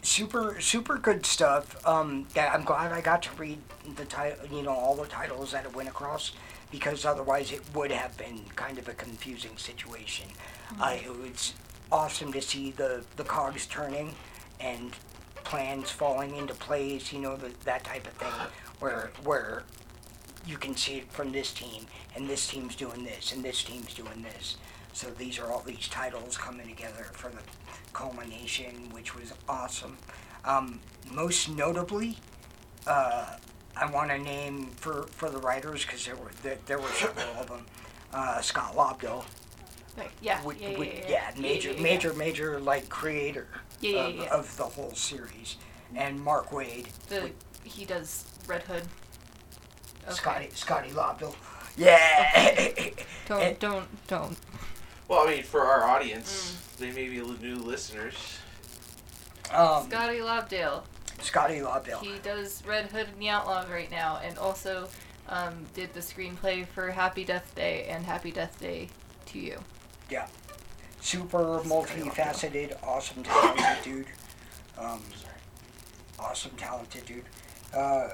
super super good stuff. Um, I'm glad I got to read the title, you know, all the titles that it went across because otherwise it would have been kind of a confusing situation. Uh, it was awesome to see the, the cogs turning and plans falling into place, you know, the, that type of thing, where where you can see it from this team, and this team's doing this, and this team's doing this. So these are all these titles coming together for the culmination, which was awesome. Um, most notably, uh, I want to name for, for the writers because there were there, there were several of them. Uh, Scott Lobdell, Like, yeah, with, yeah, yeah, yeah, yeah. major yeah, yeah, major major like creator Yeah, yeah, of, yeah. of the whole series, and Mark Waid, The with he does Red Hood. Okay. Scotty Scotty Lobdell. Yeah. Don't and- don't don't. Well, I mean, for our audience, they may be new listeners. um, Scotty Lobdell. Scotty Lobdell. He does Red Hood and the Outlaws right now, and also um, did the screenplay for Happy Death Day and Happy Death Day 2U. Super multifaceted, awesome, talented dude. Um, awesome, talented dude. Uh,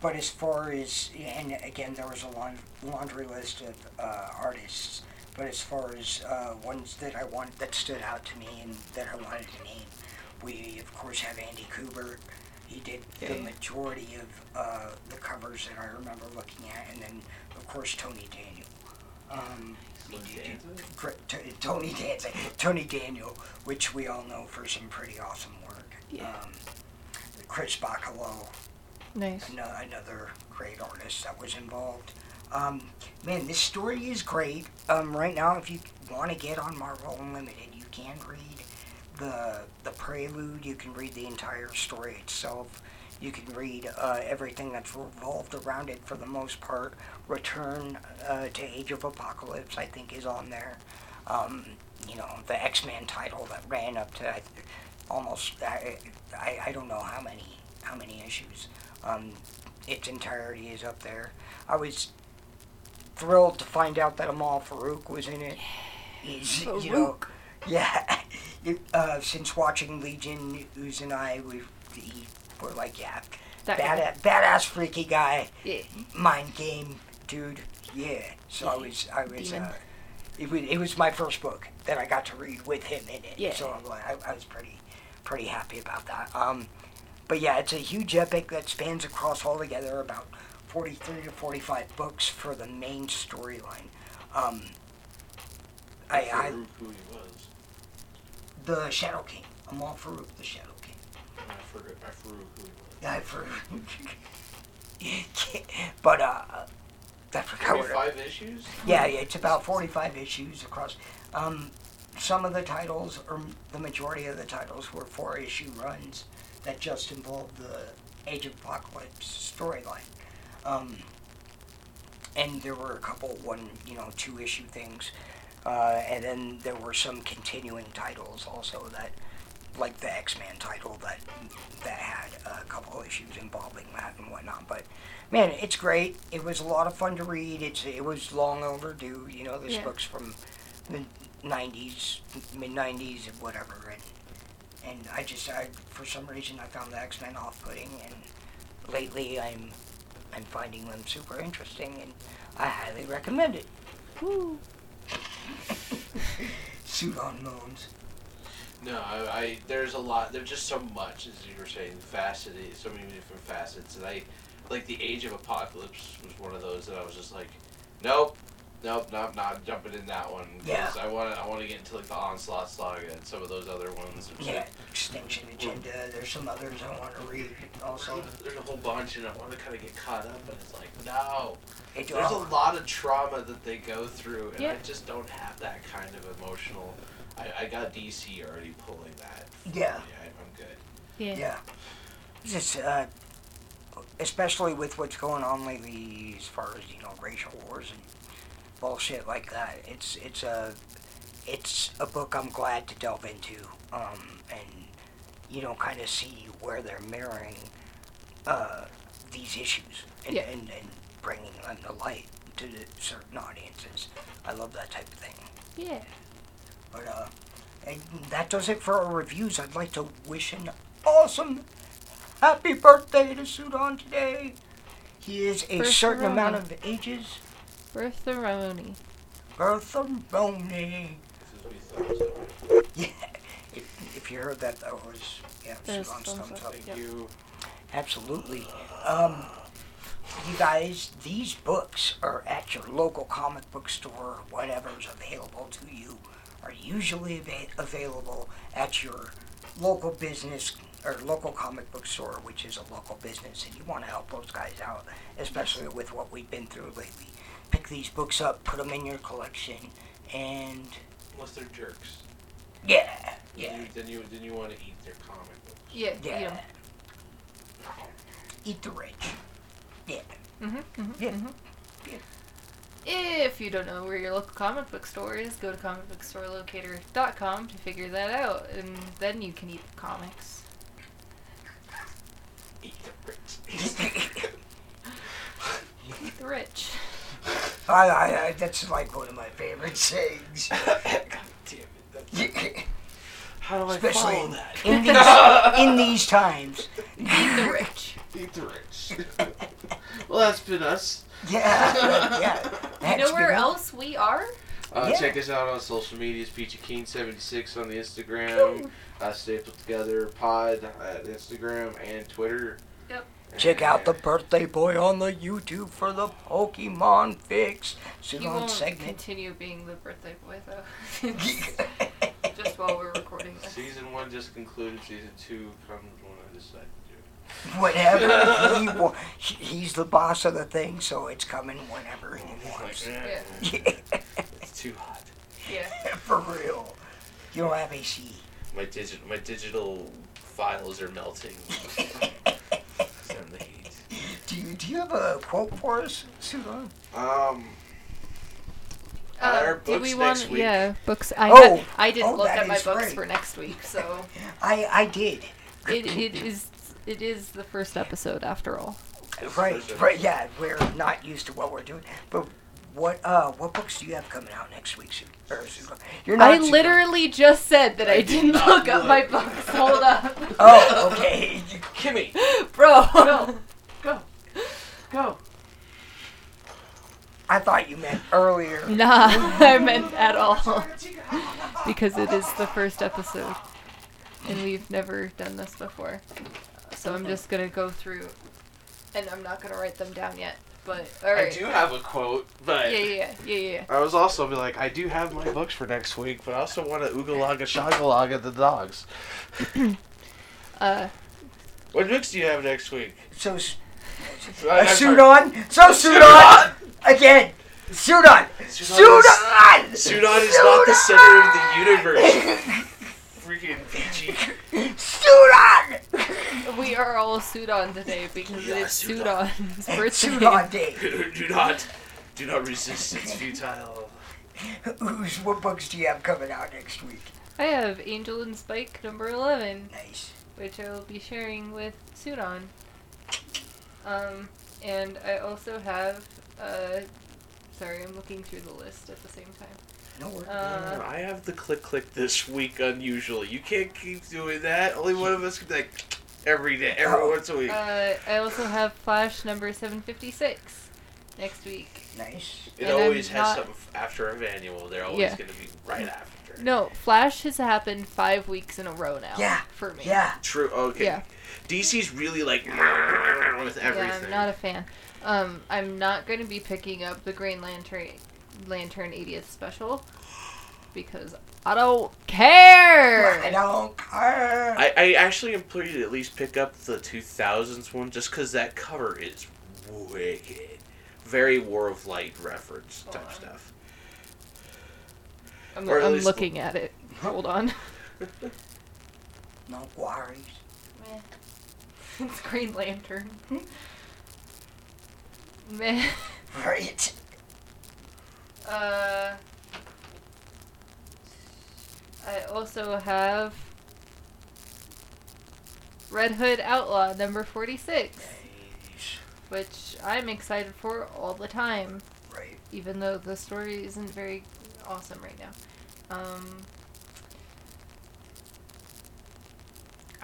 but as far as, and again, there was a laundry list of uh, artists. But as far as uh, ones that I want that stood out to me and that I wanted to name, we of course have Andy Kubert. He did the majority of uh, the covers that I remember looking at, and then of course Tony Daniel. Um, Gr- T- Tony Danza, Tony Daniel, which we all know for some pretty awesome work. Yeah. Um, Chris Bachalo, Nice. ano- another great artist that was involved. Um, man, this story is great. Um, right now, if you want to get on Marvel Unlimited, you can read the the prelude. You can read the entire story itself. You can read uh, everything that's revolved around it for the most part. Return uh, to Age of Apocalypse, I think, is on there. Um, you know, the X Men title that ran up to I, almost I, I I don't know how many how many issues. Um, its entirety is up there. I was thrilled to find out that Amal Farouk was in it. He's, you know, yeah. Uh, since watching Legion, Ooze and I, we he, were like, yeah, That guy. badass, badass, freaky guy, Yeah. mind game dude. Yeah. So I was, I was. Uh, it was, it was my first book that I got to read with him in it. Yeah. So I'm I, I was pretty, pretty happy about that. Um, but yeah, it's a huge epic that spans across altogether about 43 to 45 books for the main storyline. Um, I, I, Farouk, who he was. the Shadow King. Amal Farouk, the Shadow I forgot. I who he was. Yeah, for, but uh, I forgot what. Forty-five issues. Yeah, yeah, it's about 45 issues across. Um, some of the titles, or the majority of the titles, were four issue runs that just involved the Age of Apocalypse storyline. Um, and there were a couple one, you know, two issue things. Uh, and then there were some continuing titles also that, like the X Men title that that had a couple issues involving that and whatnot. But man, it's great. It was a lot of fun to read. It's it was long overdue. You know, this Yeah. book's from the '90s, mid '90s, and whatever. And and I just I for some reason I found the X Men off-putting, and lately I'm I'm finding them super interesting, and I highly recommend it. Woo. Suit on moans. No, I, I there's a lot. There's just so much, as you were saying, faceted, so many different facets, and I like the Age of Apocalypse was one of those that I was just like, nope, nope, not not jumping in that one. Yeah. I want to I want to get into like the Onslaught Saga and some of those other ones. It's Yeah, like, Extinction Agenda. There's some others I want to read also. there's a whole bunch, and I want to kind of get caught up, and it's like, no. It, There's a lot of trauma that they go through, and I just don't have that kind of emotional. I, I got DC already pulling that. for Yeah. I, I'm good. Yeah. Yeah. Just, uh, especially with what's going on lately as far as, you know, racial wars and bullshit like that. It's, it's a, it's a book I'm glad to delve into, um, and, you know, kind of see where they're mirroring, uh, these issues and, Yeah. and, and bringing them to light to certain audiences. I love that type of thing. Yeah. But uh, and that does it for our reviews. I'd like to wish an awesome happy birthday to Sudan today. He is a Bertha certain amount of ages. Bertha Romney. Bertha Romney. This is me thumbs up. Yeah. If, if you heard that, that was yeah, There's Sudan's thumbs thumbs up. up. Thank Yep. you. Absolutely. Um, you guys, these books are at your local comic book store, whatever's available to you, are usually ava- available at your local business or local comic book store, which is a local business, and you want to help those guys out, especially with what we've been through lately. Pick these books up, put them in your collection, and Unless they're jerks. yeah, Then yeah, you, then you then you want to eat their comic book. Yeah. yeah. Eat the rich. Yeah. hmm hmm Yeah. hmm Yeah. If you don't know where your local comic book store is, go to comicbookstorelocator.com to figure that out, and then you can eat the comics. Eat the rich. Eat the rich. I, I, I, that's like one of my favorite sayings. God damn it. That's, how do I Especially follow in, that? in these in these times. Eat the rich. Eat the rich. well, that's been us. Yeah, yeah. You know where been- else we are? Uh, Yeah. Check us out on social medias, Peachy Keen76 on the Instagram, uh, Stapled Together Pod at Instagram and Twitter. Yep. Check out the birthday boy on the YouTube for the Pokemon fix. He Sudan won't segment. continue being the birthday boy though. Just while we're recording this. Season one just concluded. Season two comes when I decide to do it. Whatever he wa- he's the boss of the thing, so it's coming whenever he wants. Yeah. It's too hot. Yeah. For real. You don't have AC. My digital my digital files are melting. From the heat. Do you do you have a quote for us, Sudan? Um. Uh, Our do books we next want? week. Yeah, books. I Oh, had- I didn't oh, look at my books right. for next week, so I I did. it, it is it is the first episode after all. Right, right, yeah, we're not used to what we're doing. But what uh what books do you have coming out next week, Su- or You're not I Sudan. literally just said that I, I didn't did not look up my books. Hold up, Oh, okay. You, Kimmy. bro. Go. Go. Go. I thought you meant earlier. Nah, I meant at all because it is the first episode, and we've never done this before. So I'm just gonna go through, and I'm not gonna write them down yet. But all I do have a quote, but Yeah, yeah, yeah, yeah, yeah. I was also be like, I do have my books for next week, but I also want to oogalaga shagalaga the dogs. Uh, What books do you have next week? So, S- I- uh, I've heard- Sudan. So Sudan again. Sudan. Sudan Sudan. is- Sudan is not the center of the universe. Freaking PG. Sudan. we are all Sudan today because Yeah, it's Sudan. Sudan's birthday. Sudan Day. do not, do not resist. It's futile. Who's what books do you have coming out next week? I have Angel and Spike number 11, Nice. which I will be sharing with Sudan. Um, and I also have, uh, sorry, I'm looking through the list at the same time. No worries. Uh, I have the click click this week unusually. You can't keep doing that. Only one of us can like every day, every Oh. once a week. Uh, I also have Flash number 756 next week. nice. it and I'm always has not- something after a annual. They're always Yeah. going to be right after. No, Flash has happened five weeks in a row now. Yeah, For me. Yeah. True. Okay. Yeah. DC's really like with everything. Yeah, I'm not a fan. Um, I'm not going to be picking up the Green Lantern Lantern 80th special because I don't care. I don't care. I, I actually implore you to at least pick up the 2000s one just because that cover is wicked. Very War of Light reference type on. stuff. I'm, or at I'm least- looking at it. Hold on. no worries. it's Green Lantern. Meh. Right. Uh, I also have Red Hood Outlaw number 46, Nice. which I'm excited for all the time, Right. even though the story isn't very awesome right now. Um,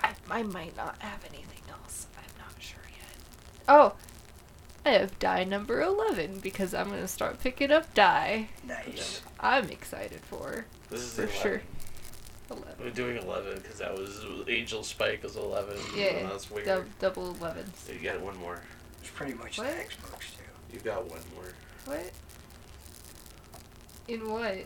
I, I might not have anything else. I'm not sure yet. Oh, I have die number 11 because I'm going to start picking up die. Nice. I'm excited for. This is For 11. sure. 11. We're doing 11 because that was Angel Spike was 11. Yeah, that's weird. dou- double 11s. You got one more. It's pretty much What? the Xbox too. You got one more. What? In what?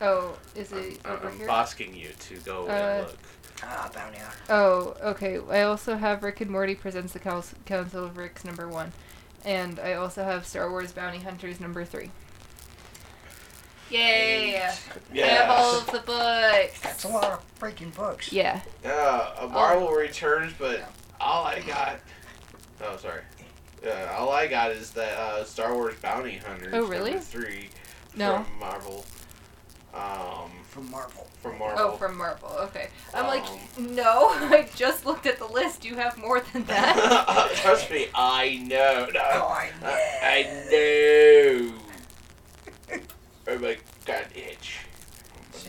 Oh, is it I'm, over I'm here? bosking you to go Uh, and look. Ah, bounty hunter. Oh, okay. I also have Rick and Morty presents the Council Council of Ricks number one, and I also have Star Wars Bounty Hunters number three. Yay! I have all of the books. That's a lot of freaking books. Yeah. Yeah, a Marvel Returns, but all I got. Oh, sorry. Yeah, all I got is that uh, Star Wars Bounty Hunters. Oh, really? Number three. No. From Marvel. Um, From Marvel. from Marvel. Oh, from Marvel. Okay. I'm like, Um, no. I just looked at the list. You have more than that. Trust me, I know. No, Oh, I know. I know. oh my god, itch.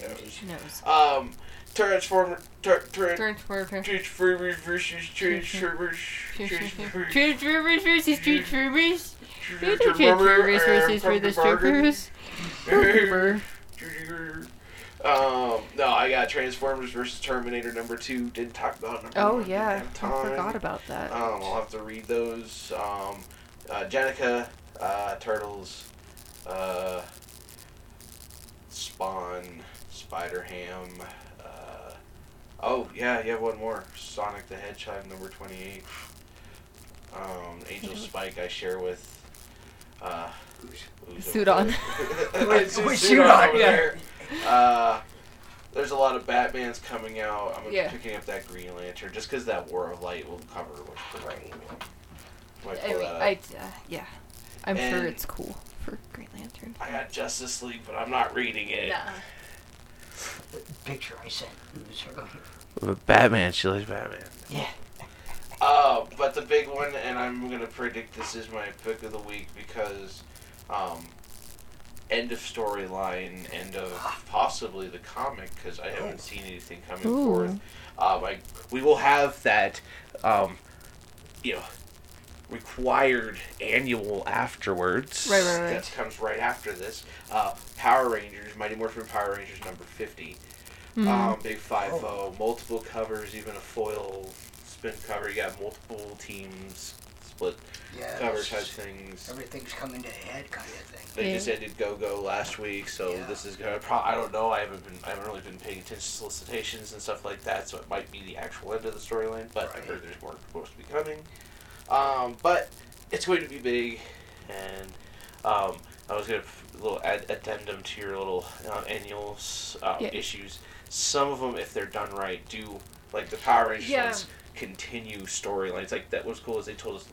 My nose. Knows. Um, Transformer. Tur- tur- Transformers. Transformers versus Transformers. Transformers. Transformers versus Transformers. Transformers Transformers versus the Transformers. Um, no, I got Transformers versus Terminator number two. Didn't talk about number Oh one. yeah, I forgot about that. Um, I'll have to read those. Um, uh, Jennika, uh, Turtles, uh, Spawn, Spider Ham. Uh, oh yeah, you have one more. Sonic the Hedgehog number twenty-eight. Um, Angel Spike I share with. Uh, Sudan Sudan, over yeah. there. Uh, there's a lot of Batman's coming out. I'm Yeah. picking up that Green Lantern just because that War of Light will cover what's great. Might I mean. I uh, yeah, I'm sure it's cool for Green Lantern. I got Justice League, but I'm not reading it. Nah. The picture I sent. It was Batman, she likes Batman. Yeah. Uh, but the big one, and I'm gonna predict this is my pick of the week because, um, end of storyline, end of possibly the comic because I haven't seen anything coming Ooh. forth. Um, I, we will have that, um, you know, required annual afterwards. Right, right, right. That comes right after this. Uh, Power Rangers, Mighty Morphin Power Rangers number fifty. Mhm. Um, big five zero, multiple covers, even a foil spin cover. You got multiple teams split Yeah. cover it's type things. Everything's coming to a head kind of thing. They Yeah. just ended Go Go last week, so Yeah. this is gonna. Pro- I don't know. I haven't been. I haven't really been paying attention to solicitations and stuff like that. So it might be the actual end of the storyline, but I heard there's more supposed to be coming. Um, but it's going to be big, and um, I was gonna f- a little add addendum to your little uh, annuals um, Yeah. issues. Some of them, if they're done right, do like the Power Rangers Yeah. ones continue storylines. Like that was cool as they told us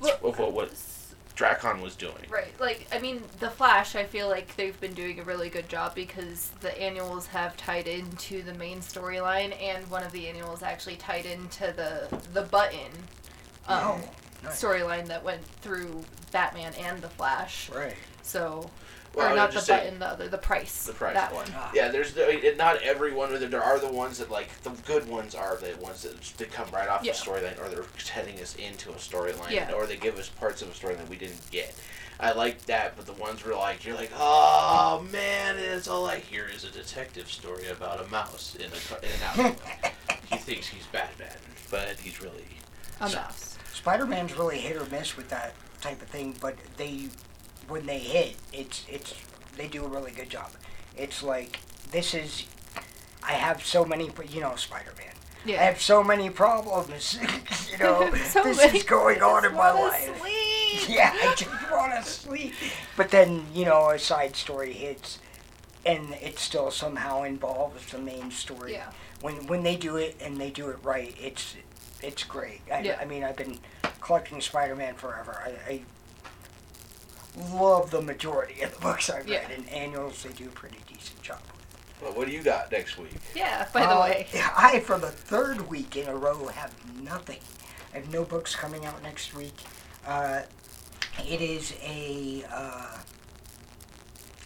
Well, of what, what Drakkon was doing. Right, like I mean, the Flash. I feel like they've been doing a really good job because the annuals have tied into the main storyline, and one of the annuals actually tied into the the button um, Oh, nice. storyline that went through Batman and the Flash. Right. So, Well, or not the just saying- button, the other, the price. The price. That one. Ah. Yeah, there's the, not every one of them. There are the ones that like the good ones are the ones that just- they come right off Yeah. the storyline, or they're heading us into a storyline, Yeah. or they give us parts of a storyline we didn't get. I like that, but the ones where like you're like, oh man, and it's all I hear is a detective story about a mouse in a cu- in an alleyway. he thinks he's Batman, but he's really A mouse. Spider-Man's really hit or miss with that type of thing, but they, when they hit, it's it's they do a really good job. It's like this is, I have so many, you know, Spider-Man. I have so many problems. you know, So this many- is going on in my life. sleep. Yeah, I just want to sleep. But then, you know, a side story hits, and it still somehow involves the main story. Yeah. When when they do it and they do it right, it's it's great. I, Yeah. I mean, I've been collecting Spider-Man forever. I, I love the majority of the books I've Yeah. read, and annuals they do a pretty decent job. Well, what do you got next week? Yeah. By the Uh, way. I, for the third week in a row, have nothing. I have no books coming out next week. Uh, it is a, uh,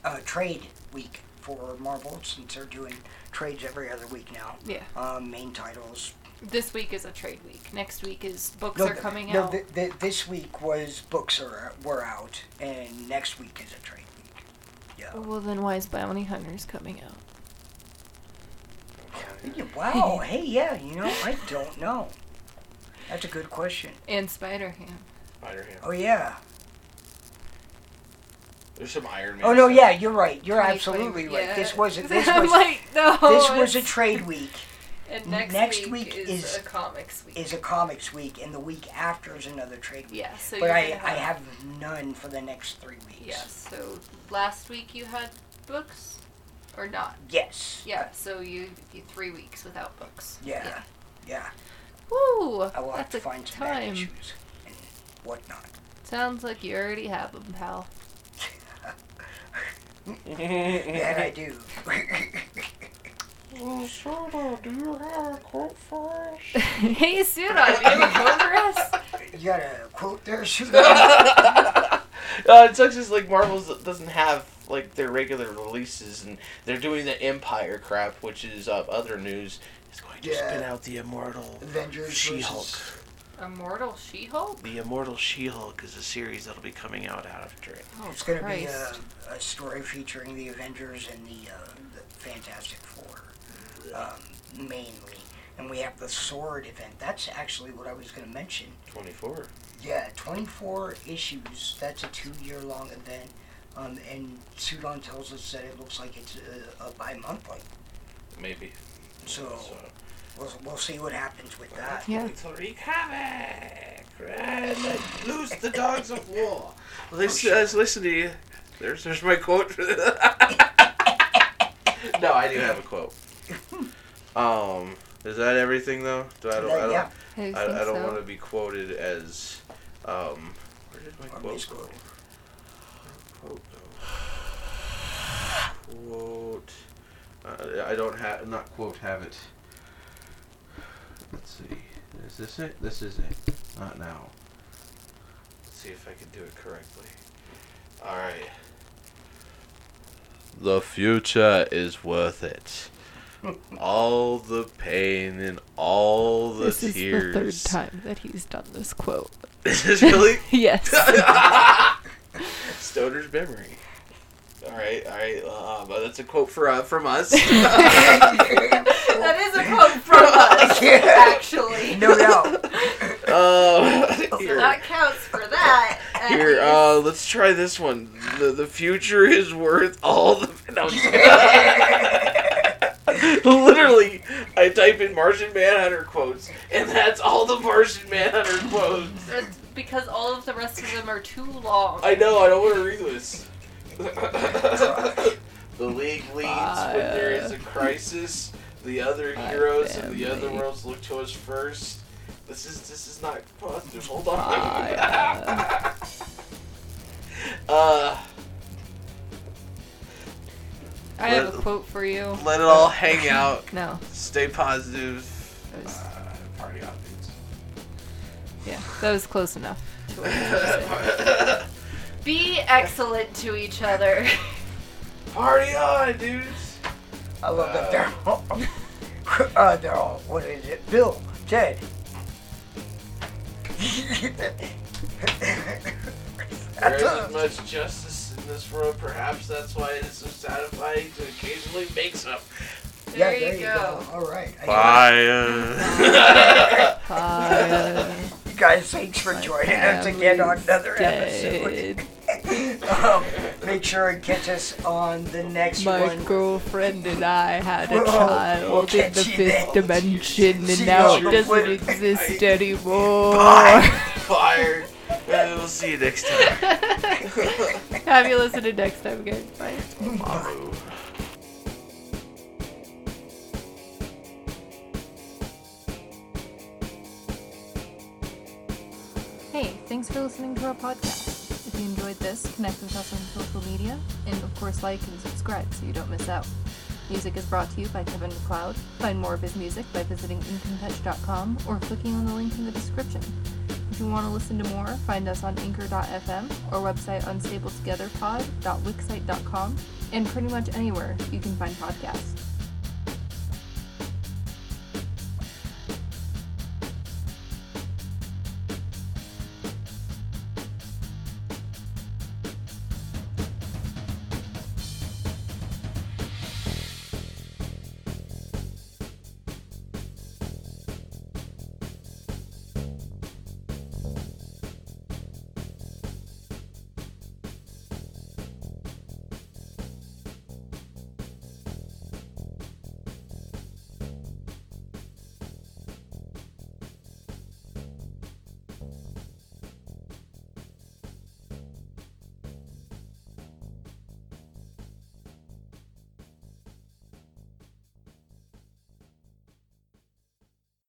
a trade week for Marvel since they're doing trades every other week now. Yeah. Um, main titles, This week is a trade week. Next week is books No, are coming no, out. th- th- this week was books are were out, and next week is a trade week. Yeah. well, then why is Bounty Hunters coming out? Yeah, Wow. hey, yeah. You know, I don't know. That's a good question. And Spider Ham. Spider Ham. Oh yeah. There's some Iron Man. Oh no, stuff. yeah. You're right. You're absolutely right. yeah. This was this was like, no. this was a trade week. And next, next week, week is, is- a comics week. Is a comics week, and the week after is another trade week. yeah, so but I gonna I have none for the next three weeks. Yeah, so last week you had books, or not? Yes. Yeah, so you, you three weeks without books. Yeah. Yeah. Woo! I will have to find some time. issues and whatnot. Sounds like you already have them, pal. that I do. do you have a quote for us? hey, Suda, do you have a quote for us? you got a quote there, shoot? uh, it sucks is like Marvel doesn't have like their regular releases, and they're doing the Empyre crap, which is uh, other news. Is going to Yeah. spin out the Immortal Avengers She-Hulk. versus- Immortal She-Hulk? The Immortal She-Hulk is a series that'll be coming out after it. Oh, It's going to be a, a story featuring the Avengers and the, uh, the Fantastic Four, um, mainly. And we have the Sword event. That's actually what I was going to mention. Twenty-four. Yeah, 24 issues. That's a two-year-long event. Um, and Sudan tells us that it looks like it's a, a bi-monthly. Maybe. So so. we'll, we'll see what happens with that. Yeah. To wreak havoc and loose the dogs of war. Listen, uh, listen to you. There's, there's my quote. For no, I do have a quote. Um, is that everything though? Do I don't, I don't, yeah, I, I, I don't so. want to be quoted as, um, where did my quote go? Quote go. Quote. Uh, I don't have not quote have it. Let's see. Is this it? This is it. Not now. Let's see if I can do it correctly. All right. The future is worth it. All the pain and all the this tears. is the third time that he's done this quote. Is this really? yes. Stoner's memory. All right, all right. Uh, but that's a quote for uh, from us. that is a quote from us, actually. no doubt. uh, So here, that counts for that. here. Uh, let's try this one. The the future is worth all the. No, I'm just kidding. Literally, I type in Martian Manhunter quotes, and that's all the Martian Manhunter quotes. That's because all of the rest of them are too long. I know. I don't want to read this. the league leads when there is a crisis. The other My heroes of the other worlds look to us first. This is this is not positive. Hold on. Fire. uh, I have a quote for you. let it all hang out. No, Stay positive. was, Uh, party on, dudes. yeah, that was close enough. To what. Be excellent to each other. Party on, dudes. I love that they're all, uh, they're all, what is it? Bill, Ted. There isn't much justice in this world. Perhaps that's why it is so satisfying to occasionally make some. There, yeah, there you go. All right. I- Fire. Fire. You guys, thanks for joining us again on another Dead. episode. um, make sure and catch us on the next My one. My girlfriend and I had a child we'll in the you fifth then. dimension, See and now it doesn't later. exist anymore. Bye. Fire. Uh, we'll see you next time. Have you listened to next time, guys? Bye. Hey, thanks for listening to our podcast. If you enjoyed this, connect with us on social media, and of course, like and subscribe so you don't miss out. Music is brought to you by Kevin MacLeod. Find more of his music by visiting incompetech.com or clicking on the link in the description. If you want to listen to more, find us on anchor.fm or website unstabletogetherpod.wixsite.com and pretty much anywhere you can find podcasts.